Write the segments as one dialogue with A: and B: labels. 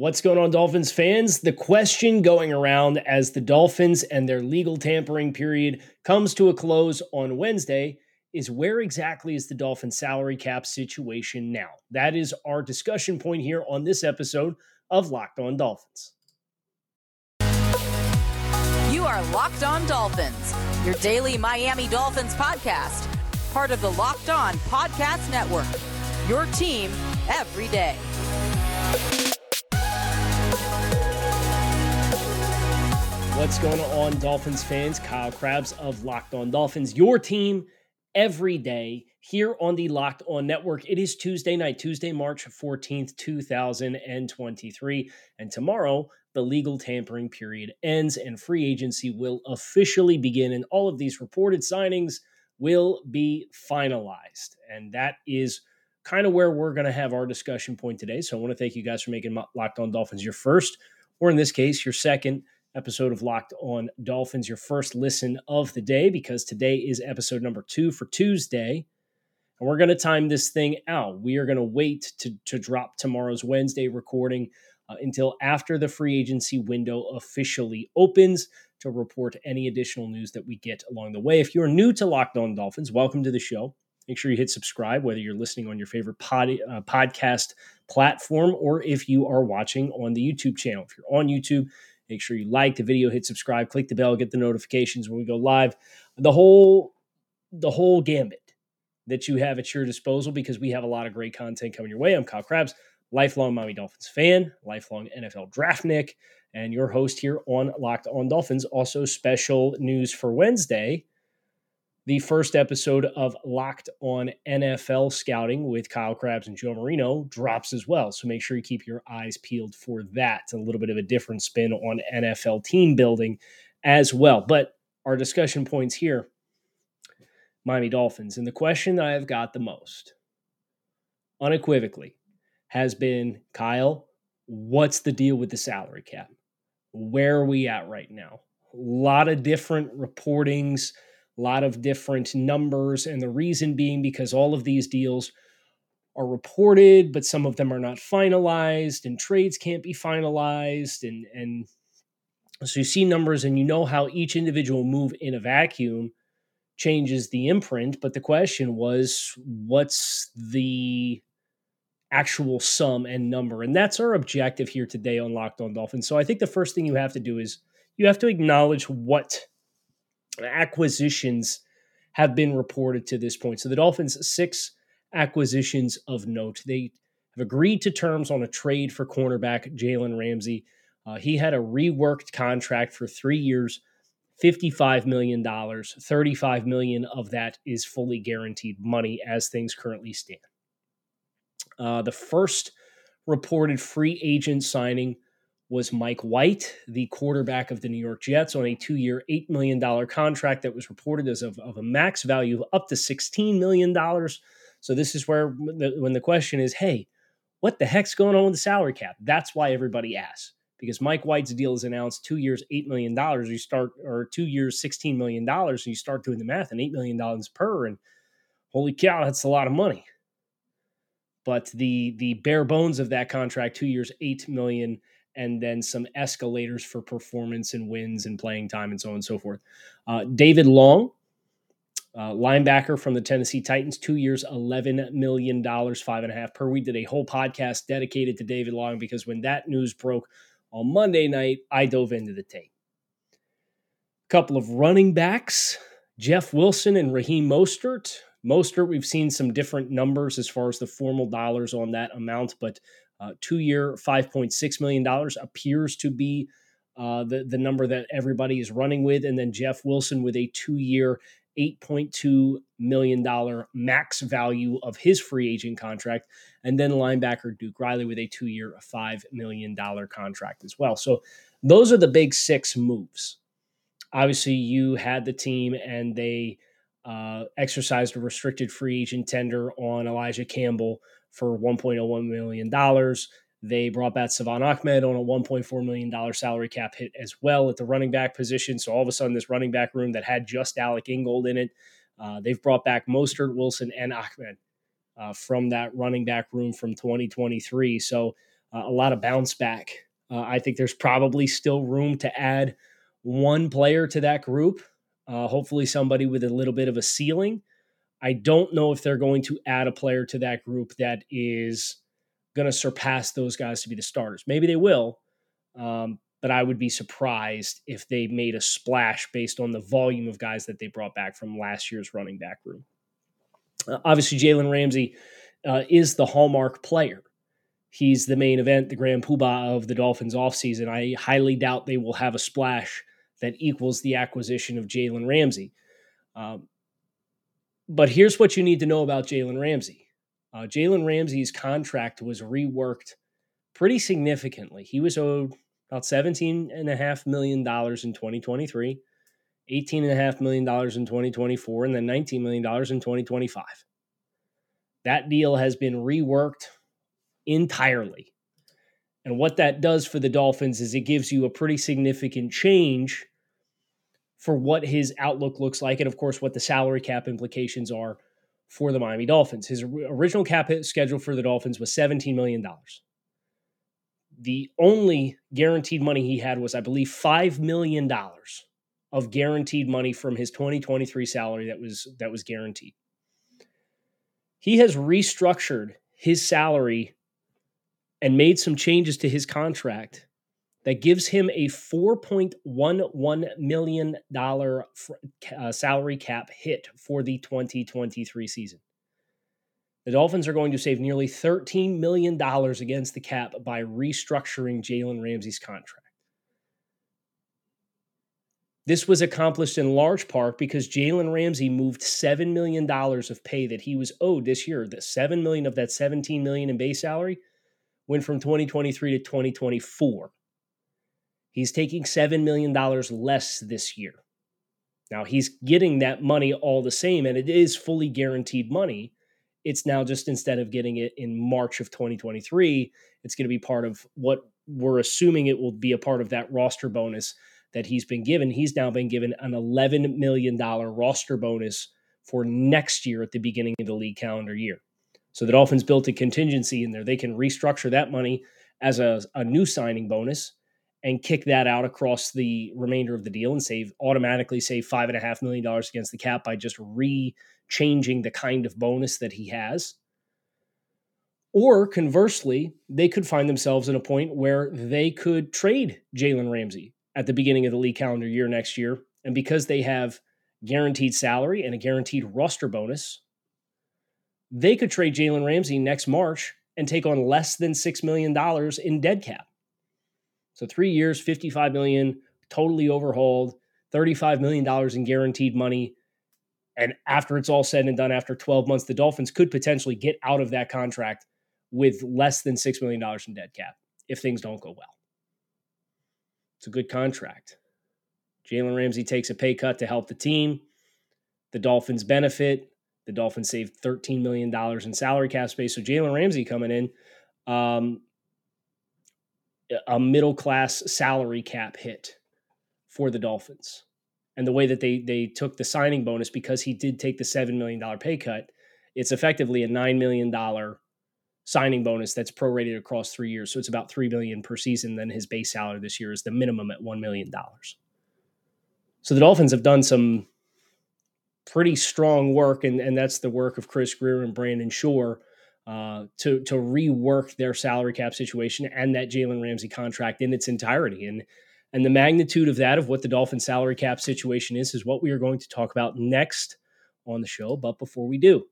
A: What's going on, Dolphins fans? The question going around as the Dolphins and their legal tampering period comes to a close on Wednesday is where exactly is the Dolphins salary cap situation now? That is our discussion point here on this episode of Locked On Dolphins.
B: You are Locked On Dolphins, your daily Miami Dolphins podcast, part of the Locked On Podcast Network. Your team every day.
A: What's going on, Dolphins fans? Kyle Crabbs of Locked On Dolphins, your team every day here on the Locked On Network. It is Tuesday night, Tuesday, March 14th, 2023. And tomorrow, the legal tampering period ends and free agency will officially begin. And all of these reported signings will be finalized. And that is kind of where we're going to have our discussion point today. So I want to thank you guys for making Locked On Dolphins your first, or in this case, your second episode of Locked On Dolphins, your first listen of the day, because today is episode number two for Tuesday. And we're going to time this thing out. We are going to wait to, to drop tomorrow's Wednesday recording uh, until after the free agency window officially opens to report any additional news that we get along the way. If you're new to Locked On Dolphins, welcome to the show. Make sure you hit subscribe, whether you're listening on your favorite pod, uh, podcast platform or if you are watching on the YouTube channel. If you're on YouTube, Make sure you like the video, hit subscribe, click the bell, get the notifications when we go live. The whole the whole gambit that you have at your disposal because we have a lot of great content coming your way. I'm Kyle Crabbs, lifelong Miami Dolphins fan, lifelong NFL draftnik, and your host here on Locked On Dolphins. Also, special news for Wednesday the first episode of Locked on NFL Scouting with Kyle Crabbs and Joe Marino drops as well. So make sure you keep your eyes peeled for that. It's a little bit of a different spin on NFL team building as well. But our discussion points here Miami Dolphins. And the question that I've got the most, unequivocally, has been Kyle, what's the deal with the salary cap? Where are we at right now? A lot of different reportings a lot of different numbers. And the reason being because all of these deals are reported, but some of them are not finalized, and trades can't be finalized. And, and so you see numbers and you know how each individual move in a vacuum changes the imprint. But the question was, what's the actual sum and number? And that's our objective here today on Locked On Dolphins. So I think the first thing you have to do is you have to acknowledge what acquisitions have been reported to this point. So the Dolphins, six acquisitions of note. They have agreed to terms on a trade for cornerback Jalen Ramsey. Uh, he had a reworked contract for three years, $55 million. 35 million of that is fully guaranteed money as things currently stand. Uh, the first reported free agent signing was Mike White, the quarterback of the New York Jets, on a two year, $8 million contract that was reported as of, of a max value of up to $16 million. So, this is where the, when the question is, hey, what the heck's going on with the salary cap? That's why everybody asks. Because Mike White's deal is announced two years, $8 million. You start, or two years, $16 million. And you start doing the math, and $8 million per. And holy cow, that's a lot of money. But the the bare bones of that contract, two years, $8 million and then some escalators for performance and wins and playing time and so on and so forth. Uh, David Long, uh, linebacker from the Tennessee Titans, two years, $11 million, five and a half per. We did a whole podcast dedicated to David Long because when that news broke on Monday night, I dove into the tape. A couple of running backs, Jeff Wilson and Raheem Mostert. Mostert, we've seen some different numbers as far as the formal dollars on that amount, but uh, two year, $5.6 million appears to be uh, the, the number that everybody is running with. And then Jeff Wilson with a two year, $8.2 million max value of his free agent contract. And then linebacker Duke Riley with a two year, $5 million contract as well. So those are the big six moves. Obviously, you had the team and they uh, exercised a restricted free agent tender on Elijah Campbell for $1.01 million. They brought back Salvon Ahmed on a $1.4 million salary cap hit as well at the running back position. So all of a sudden, this running back room that had just Alec Ingold in it, uh, they've brought back Mostert, Wilson, and Ahmed uh, from that running back room from 2023. So uh, a lot of bounce back. Uh, I think there's probably still room to add one player to that group, uh, hopefully, somebody with a little bit of a ceiling. I don't know if they're going to add a player to that group that is going to surpass those guys to be the starters. Maybe they will, um, but I would be surprised if they made a splash based on the volume of guys that they brought back from last year's running back room. Uh, obviously, Jalen Ramsey uh, is the hallmark player. He's the main event, the grand poobah of the Dolphins offseason. I highly doubt they will have a splash that equals the acquisition of Jalen Ramsey. Um, but here's what you need to know about Jalen Ramsey. Uh, Jalen Ramsey's contract was reworked pretty significantly. He was owed about $17.5 million in 2023, $18.5 million in 2024, and then $19 million in 2025. That deal has been reworked entirely. And what that does for the Dolphins is it gives you a pretty significant change for what his outlook looks like, and of course, what the salary cap implications are for the Miami Dolphins. His original cap schedule for the Dolphins was $17 million. The only guaranteed money he had was, I believe, $5 million of guaranteed money from his 2023 salary that was that was guaranteed. He has restructured his salary and made some changes to his contract that gives him a $4.11 million uh, salary cap hit for the 2023 season. The Dolphins are going to save nearly $13 million against the cap by restructuring Jalen Ramsey's contract. This was accomplished in large part because Jalen Ramsey moved $7 million of pay that he was owed this year. The 7 million of that 17 million in base salary went from 2023 to 2024. He's taking $7 million less this year. Now, he's getting that money all the same, and it is fully guaranteed money. It's now just instead of getting it in March of 2023, it's going to be part of what we're assuming it will be a part of that roster bonus that he's been given. He's now been given an $11 million roster bonus for next year at the beginning of the league calendar year. So the Dolphins built a contingency in there. They can restructure that money as a, a new signing bonus and kick that out across the remainder of the deal and save automatically save five and a half million dollars against the cap by just re-changing the kind of bonus that he has. Or conversely, they could find themselves in a point where they could trade Jalen Ramsey at the beginning of the league calendar year next year. And because they have guaranteed salary and a guaranteed roster bonus, they could trade Jalen Ramsey next March and take on less than $6 million in dead cap. So three years, 55 million, totally overhauled, 35 million dollars in guaranteed money. And after it's all said and done, after 12 months, the Dolphins could potentially get out of that contract with less than $6 million in dead cap if things don't go well. It's a good contract. Jalen Ramsey takes a pay cut to help the team. The Dolphins benefit. The Dolphins save $13 million in salary cap space. So Jalen Ramsey coming in, um, a middle class salary cap hit for the Dolphins. And the way that they they took the signing bonus because he did take the seven million dollar pay cut, it's effectively a nine million dollar signing bonus that's prorated across three years. So it's about three million per season. Then his base salary this year is the minimum at one million dollars. So the Dolphins have done some pretty strong work, and, and that's the work of Chris Grier and Brandon Shore uh, to to rework their salary cap situation and that Jalen Ramsey contract in its entirety. And and the magnitude of that of what the Dolphin salary cap situation is is what we are going to talk about next on the show. But before we do,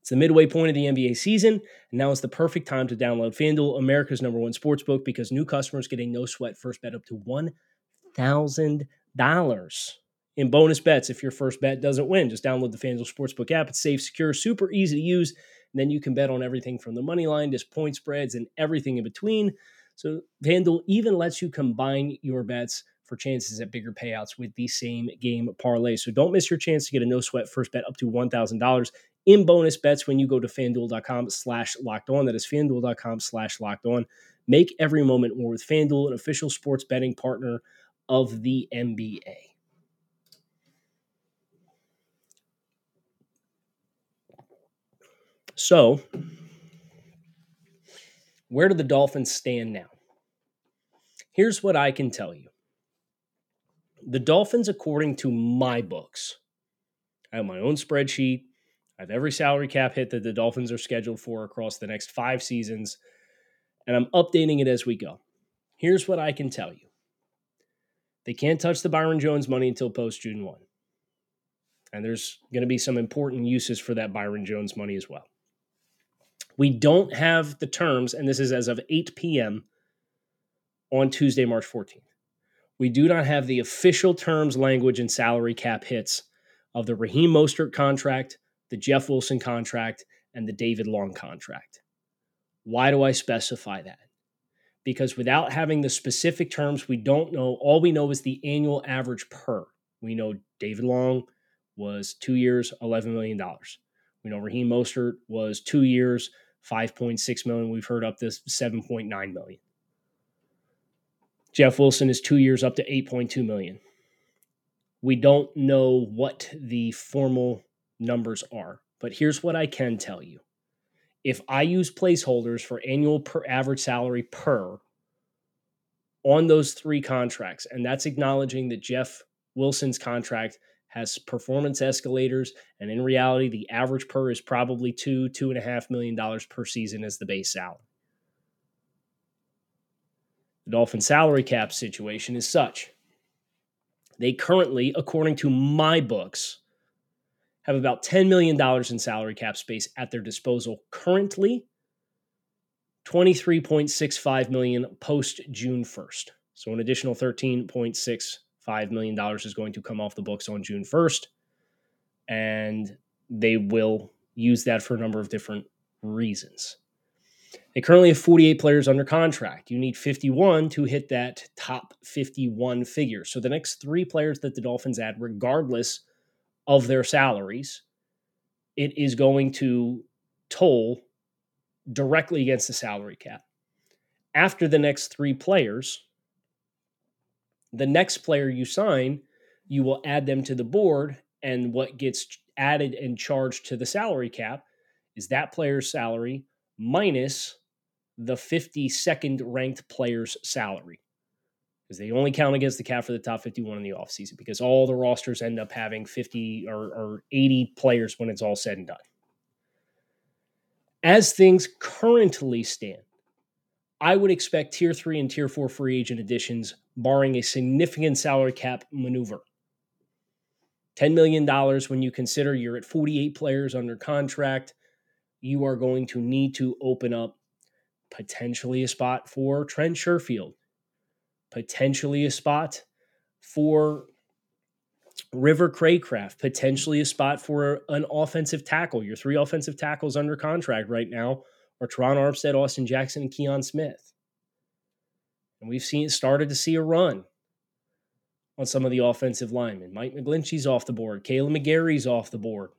A: it's the midway point of the NBA season, and now is the perfect time to download FanDuel, America's number one sports book, because new customers get a no sweat first bet up to one thousand dollars in bonus bets if your first bet doesn't win. Just download the FanDuel Sportsbook app. It's safe, secure, super easy to use. And then you can bet on everything from the money line to point spreads and everything in between. So FanDuel even lets you combine your bets for chances at bigger payouts with the same game parlay. So don't miss your chance to get a no sweat first bet up to $1,000 in bonus bets when you go to fanduel.com slash locked on. That is fanduel.com slash locked on. Make every moment more with FanDuel, an official sports betting partner of the NBA. So Where do the Dolphins stand now? Here's what I can tell you. The Dolphins, according to my books, I have my own spreadsheet. I have every salary cap hit that the Dolphins are scheduled for across the next five seasons, and I'm updating it as we go. Here's what I can tell you they can't touch the Byron Jones money until post June 1. And there's going to be some important uses for that Byron Jones money as well. We don't have the terms, and this is as of 8 p.m. on Tuesday, March 14th. We do not have the official terms, language, and salary cap hits of the Raheem Mostert contract, the Jeff Wilson contract, and the David Long contract. Why do I specify that? Because without having the specific terms, we don't know. All we know is the annual average per. We know David Long was two years, $11 million. We know Raheem Mostert was two years, 5.6 million. We've heard up this 7.9 million. Jeff Wilson is two years up to 8.2 million. We don't know what the formal numbers are, but here's what I can tell you. If I use placeholders for annual per average salary per on those three contracts, and that's acknowledging that Jeff Wilson's contract has performance escalators, and in reality, the average per is probably two, two and a half million dollars per season as the base salary. The Dolphin salary cap situation is such. They currently, according to my books, have about $10 million in salary cap space at their disposal currently. 23.65 million post June 1st. So an additional 13.6 $5 million is going to come off the books on June 1st. And they will use that for a number of different reasons. They currently have 48 players under contract. You need 51 to hit that top 51 figure. So the next three players that the Dolphins add, regardless of their salaries, it is going to toll directly against the salary cap. After the next three players, the next player you sign, you will add them to the board. And what gets added and charged to the salary cap is that player's salary minus the 52nd ranked player's salary. Because they only count against the cap for the top 51 in the offseason because all the rosters end up having 50 or, or 80 players when it's all said and done. As things currently stand, I would expect tier three and tier four free agent additions barring a significant salary cap maneuver. $10 million when you consider you're at 48 players under contract, you are going to need to open up potentially a spot for Trent Sherfield, potentially a spot for River Cracraft, potentially a spot for an offensive tackle. Your three offensive tackles under contract right now are Terron Armstead, Austin Jackson, and Kion Smith. And we've seen started to see a run on some of the offensive linemen. Mike McGlinchey's off the board. Kaleb McGary's off the board.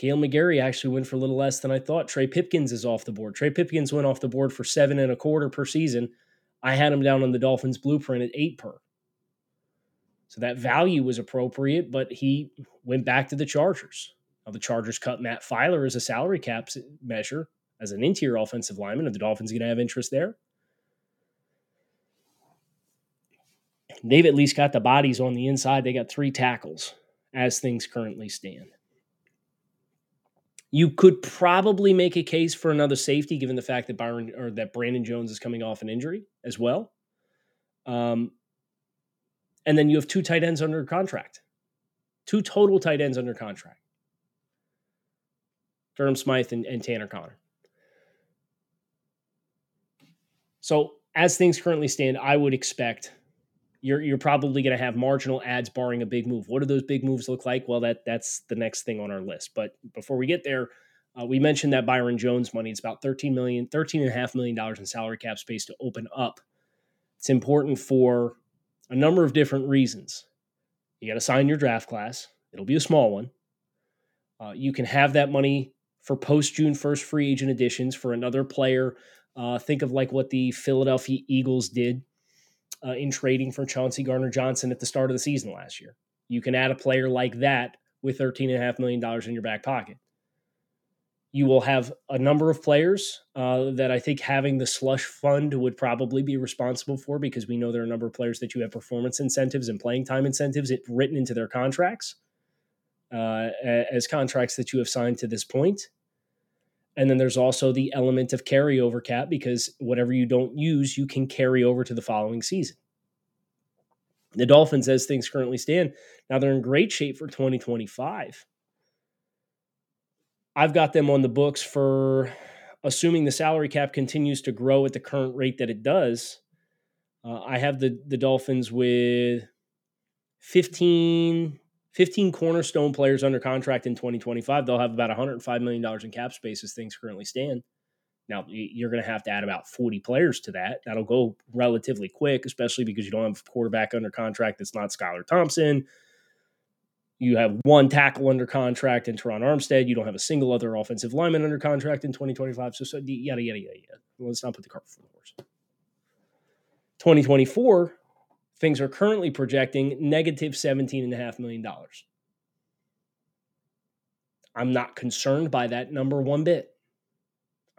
A: Kaleb McGary actually went for a little less than I thought. Trey Pipkins is off the board. Trey Pipkins went off the board for seven and a quarter per season. I had him down on the Dolphins blueprint at eight per. So that value was appropriate, but he went back to the Chargers. Now the Chargers cut Matt Feiler as a salary cap measure as an interior offensive lineman. Are the Dolphins going to have interest there? they've at least got the bodies on the inside. They got three tackles as things currently stand. You could probably make a case for another safety, given the fact that Byron or that Brandon Jones is coming off an injury as well. Um, and then you have two tight ends under contract, two total tight ends under contract. Durham Smythe and, and Tanner Conner. So as things currently stand, I would expect you're you're probably going to have marginal ads barring a big move. What do those big moves look like? Well, that that's the next thing on our list. But before we get there, uh, we mentioned that Byron Jones money. It's about 13 million, 13 and a half million dollars in salary cap space to open up. It's important for a number of different reasons. You got to sign your draft class. It'll be a small one. Uh, you can have that money for post June 1st free agent additions for another player. Uh, think of like what the Philadelphia Eagles did uh, in trading for Chauncey Gardner-Johnson at the start of the season last year. You can add a player like that with $13.5 million in your back pocket. You will have a number of players uh, that I think having the slush fund would probably be responsible for because we know there are a number of players that you have performance incentives and playing time incentives written into their contracts uh, as contracts that you have signed to this point. And then there's also the element of carryover cap because whatever you don't use, you can carry over to the following season. The Dolphins, as things currently stand, now they're in great shape for 2025. I've got them on the books for assuming the salary cap continues to grow at the current rate that it does. Uh, I have the the Dolphins with 15, 15 cornerstone players under contract in 2025. They'll have about 105 million dollars in cap space as things currently stand. Now you're going to have to add about 40 players to that. That'll go relatively quick, especially because you don't have a quarterback under contract that's not Skylar Thompson. You have one tackle under contract in Terron Armstead. You don't have a single other offensive lineman under contract in 2025. So, so yada, yada, yada, yada. Let's not put the cart before the horse. 2024, things are currently projecting negative $17.5 million. I'm not concerned by that number one bit.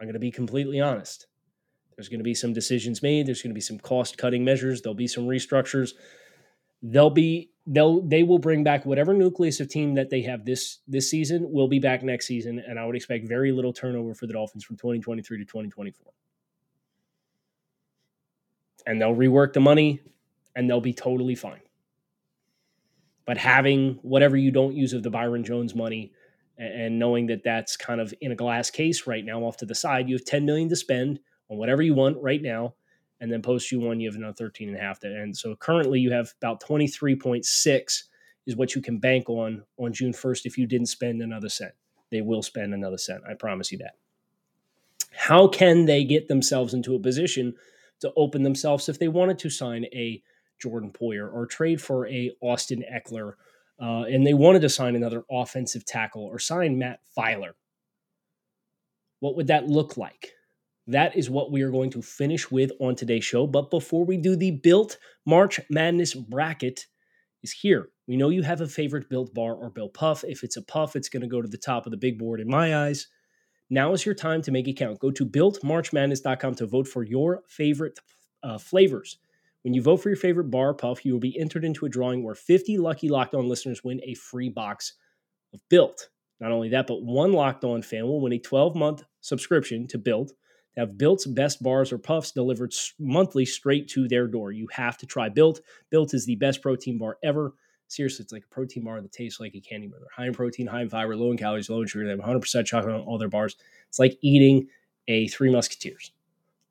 A: I'm going to be completely honest. There's going to be some decisions made. There's going to be some cost cutting measures. There'll be some restructures. They'll be they'll they will bring back whatever nucleus of team that they have this this season will be back next season, and I would expect very little turnover for the Dolphins from 2023 to 2024. And they'll rework the money, and they'll be totally fine. But having whatever you don't use of the Byron Jones money, and knowing that that's kind of in a glass case right now off to the side, you have 10 million to spend on whatever you want right now and then post Q1 you have another 13 and a half end. So currently you have about 23.6 is what you can bank on on June 1st if you didn't spend another cent. They will spend another cent. I promise you that. How can they get themselves into a position to open themselves if they wanted to sign a Jordan Poyer or trade for a Austin Ekeler, uh, and they wanted to sign another offensive tackle or sign Matt Feiler? What would that look like? That is what we are going to finish with on today's show. But before we do, the Built March Madness bracket is here. We know you have a favorite Built bar or Built Puff. If it's a puff, it's going to go to the top of the big board in my eyes. Now is your time to make it count. Go to builtmarchmadness.com to vote for your favorite uh, flavors. When you vote for your favorite bar puff, you will be entered into a drawing where 50 lucky locked on listeners win a free box of Built. Not only that, but one locked on fan will win a 12 month subscription to Built have Built's best bars or puffs delivered monthly straight to their door. You have to try Built. Built is the best protein bar ever. Seriously, it's like a protein bar that tastes like a candy bar. High in protein, high in fiber, low in calories, low in sugar. They have 100% chocolate on all their bars. It's like eating a Three Musketeers.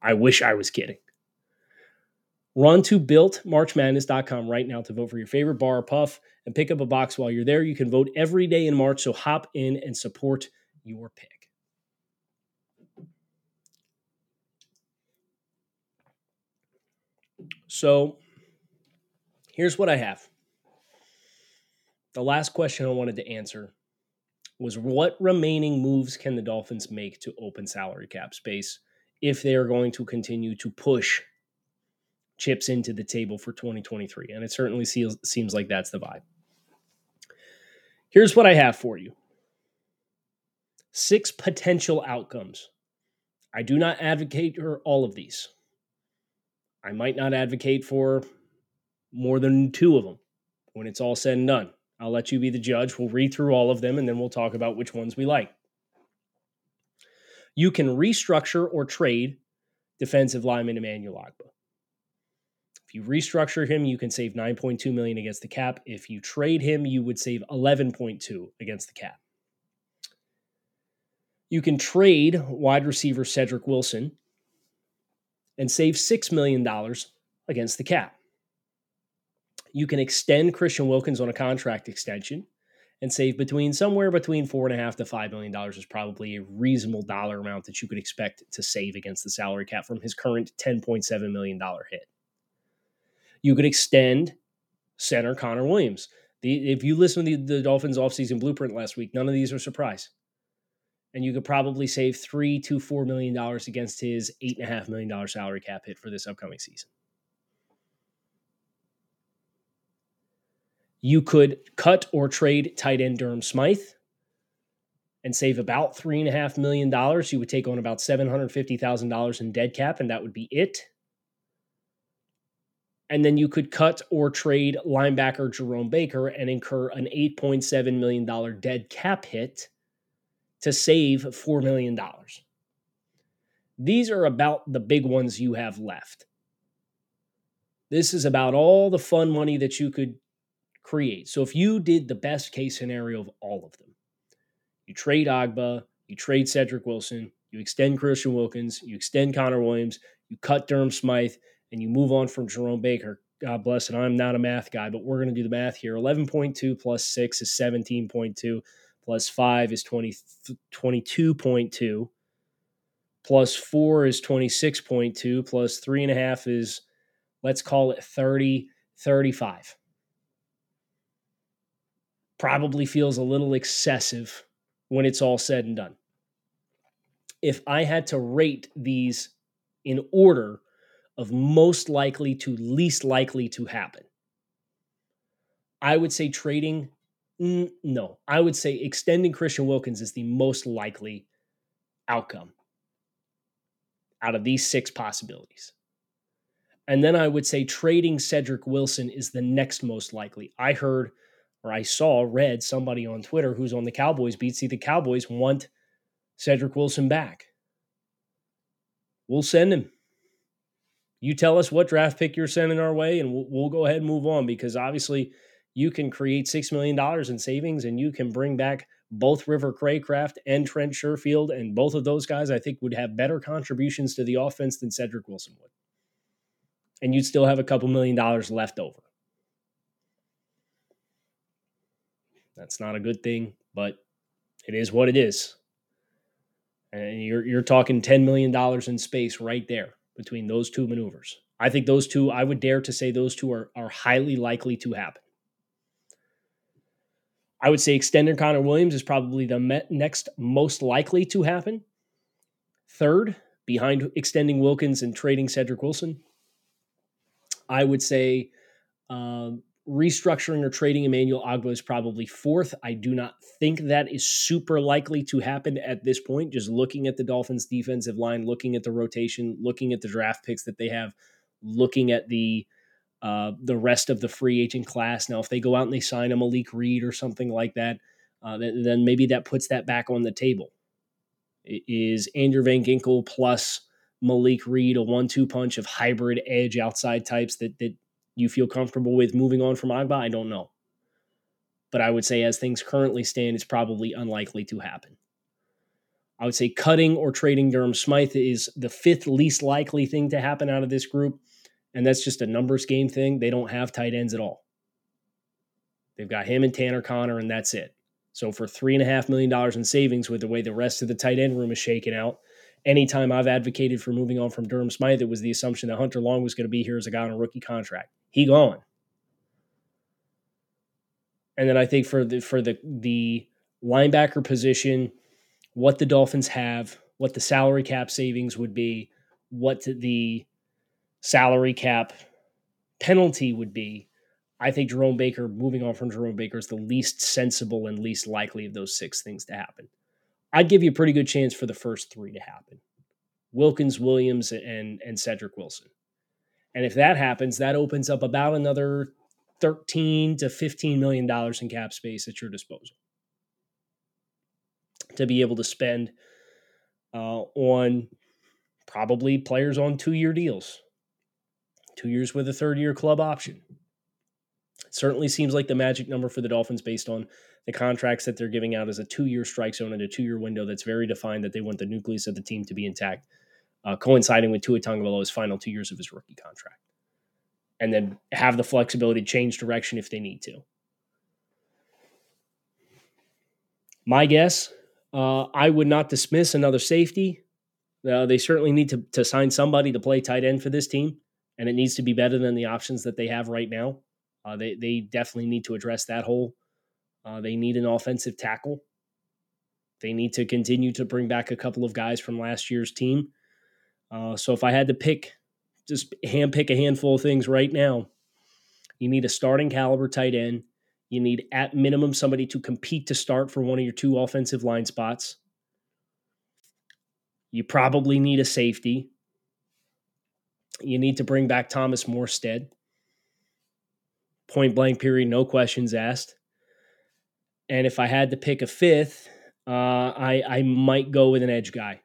A: I wish I was kidding. Run to builtmarchmadness.com right now to vote for your favorite bar or puff and pick up a box while you're there. You can vote every day in March, so hop in and support your pick. So here's what I have. The last question I wanted to answer was what remaining moves can the Dolphins make to open salary cap space if they are going to continue to push chips into the table for 2023? And it certainly seems like that's the vibe. Here's what I have for you six potential outcomes. I do not advocate for all of these. I might not advocate for more than two of them when it's all said and done. I'll let you be the judge. We'll read through all of them and then we'll talk about which ones we like. You can restructure or trade defensive lineman Emmanuel Ogbah. You restructure him, you can save 9.2 million against the cap. If you trade him, you would save 11.2 against the cap. You can trade wide receiver Cedric Wilson and save $6 million against the cap. You can extend Christian Wilkins on a contract extension and save between somewhere between four and a half to five million dollars is probably a reasonable dollar amount that you could expect to save against the salary cap from his current $10.7 million hit. You could extend center Connor Williams. The, if you listen to the, the Dolphins offseason blueprint last week, none of these are surprise and you could probably save three to four million dollars against his eight and a half million dollar salary cap hit for this upcoming season. You could cut or trade tight end Durham Smythe and save about $3.5 million. You would take on about $750,000 in dead cap, and that would be it. And then you could cut or trade linebacker Jerome Baker and incur an $8.7 million dead cap hit to save $4 million. These are about the big ones you have left. This is about all the fun money that you could create. So if you did the best case scenario of all of them, you trade Ogbah, you trade Cedric Wilson, you extend Christian Wilkins, you extend Connor Williams, you cut Durham Smythe, and you move on from Jerome Baker. God bless it. I'm not a math guy, but we're going to do the math here. 11.2 plus 6 is 17.2, plus 5 is 20, 22.2, plus 4 is 26.2, plus 3.5 is, let's call it 30, 35. Probably feels a little excessive when it's all said and done. If I had to rate these in order of most likely to least likely to happen, I would say trading. No, I would say extending Christian Wilkins is the most likely outcome out of these six possibilities. And then I would say trading Cedric Wilson is the next most likely. I heard or I saw, read somebody on Twitter who's on the Cowboys beat. See, the Cowboys want Cedric Wilson back. We'll send him. You tell us what draft pick you're sending our way, and we'll, we'll go ahead and move on because obviously you can create $6 million in savings and you can bring back both River Cracraft and Trent Sherfield. And both of those guys, I think, would have better contributions to the offense than Cedric Wilson would. And you'd still have a couple million dollars left over. That's not a good thing, but it is what it is. And you're you're talking $10 million in space right there between those two maneuvers. I think those two, I would dare to say those two are, are highly likely to happen. I would say extending Connor Williams is probably the next most likely to happen. Third, behind extending Wilkins and trading Cedric Wilson, I would say um, restructuring or trading Emmanuel Ogbah is probably fourth. I do not think that is super likely to happen at this point. Just looking at the Dolphins' defensive line, looking at the rotation, looking at the draft picks that they have, looking at the uh, the rest of the free agent class. Now, if they go out and they sign a Malik Reed or something like that, uh, then, then maybe that puts that back on the table. It is Andrew Van Ginkel plus Malik Reed a one-two punch of hybrid edge outside types that that you feel comfortable with moving on from Ogbah? I don't know. But I would say, as things currently stand, it's probably unlikely to happen. I would say cutting or trading Durham Smythe is the fifth least likely thing to happen out of this group. And that's just a numbers game thing. They don't have tight ends at all. They've got him and Tanner Conner, and that's it. So for three and a half million dollars in savings with the way the rest of the tight end room is shaken out, anytime I've advocated for moving on from Durham Smythe, it was the assumption that Hunter Long was going to be here as a guy on a rookie contract. He gone. And then I think for the for the the linebacker position, what the Dolphins have, what the salary cap savings would be, what the salary cap penalty would be. I think Jerome Baker, moving on from Jerome Baker, is the least sensible and least likely of those six things to happen. I'd give you a pretty good chance for the first three to happen Wilkins, Williams, and, and Cedric Wilson. And if that happens, that opens up about another 13 to 15 million dollars in cap space at your disposal. To be able to spend uh, on probably players on two year deals, two years with a third year club option. It certainly seems like the magic number for the Dolphins based on the contracts that they're giving out as a two year strike zone and a two year window that's very defined that they want the nucleus of the team to be intact uh, coinciding with Tua Tagovailoa's final two years of his rookie contract, and then have the flexibility to change direction if they need to. My guess, uh, I would not dismiss another safety. Uh, they certainly need to, to sign somebody to play tight end for this team, and it needs to be better than the options that they have right now. Uh, they they definitely need to address that hole. Uh, they need an offensive tackle. They need to continue to bring back a couple of guys from last year's team. Uh, so if I had to pick, just hand pick a handful of things right now, you need a starting caliber tight end. You need, at minimum, somebody to compete to start for one of your two offensive line spots. You probably need a safety. You need to bring back Thomas Morstead. Point blank period, no questions asked. And if I had to pick a fifth, uh, I I might go with an edge guy,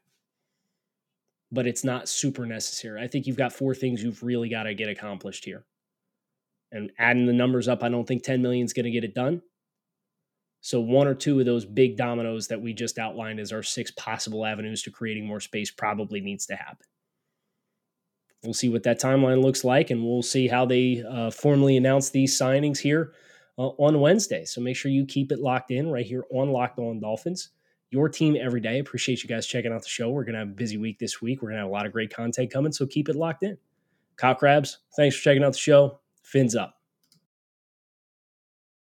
A: but it's not super necessary. I think you've got four things you've really got to get accomplished here. And adding the numbers up, I don't think 10 million is going to get it done. So one or two of those big dominoes that we just outlined as our six possible avenues to creating more space probably needs to happen. We'll see what that timeline looks like, and we'll see how they uh, formally announce these signings here uh, on Wednesday. So make sure you keep it locked in right here on Locked On Dolphins. Your team every day. Appreciate you guys checking out the show. We're going to have a busy week this week. We're going to have a lot of great content coming, so keep it locked in. Kyle Crabbs, thanks for checking out the show. Fins up.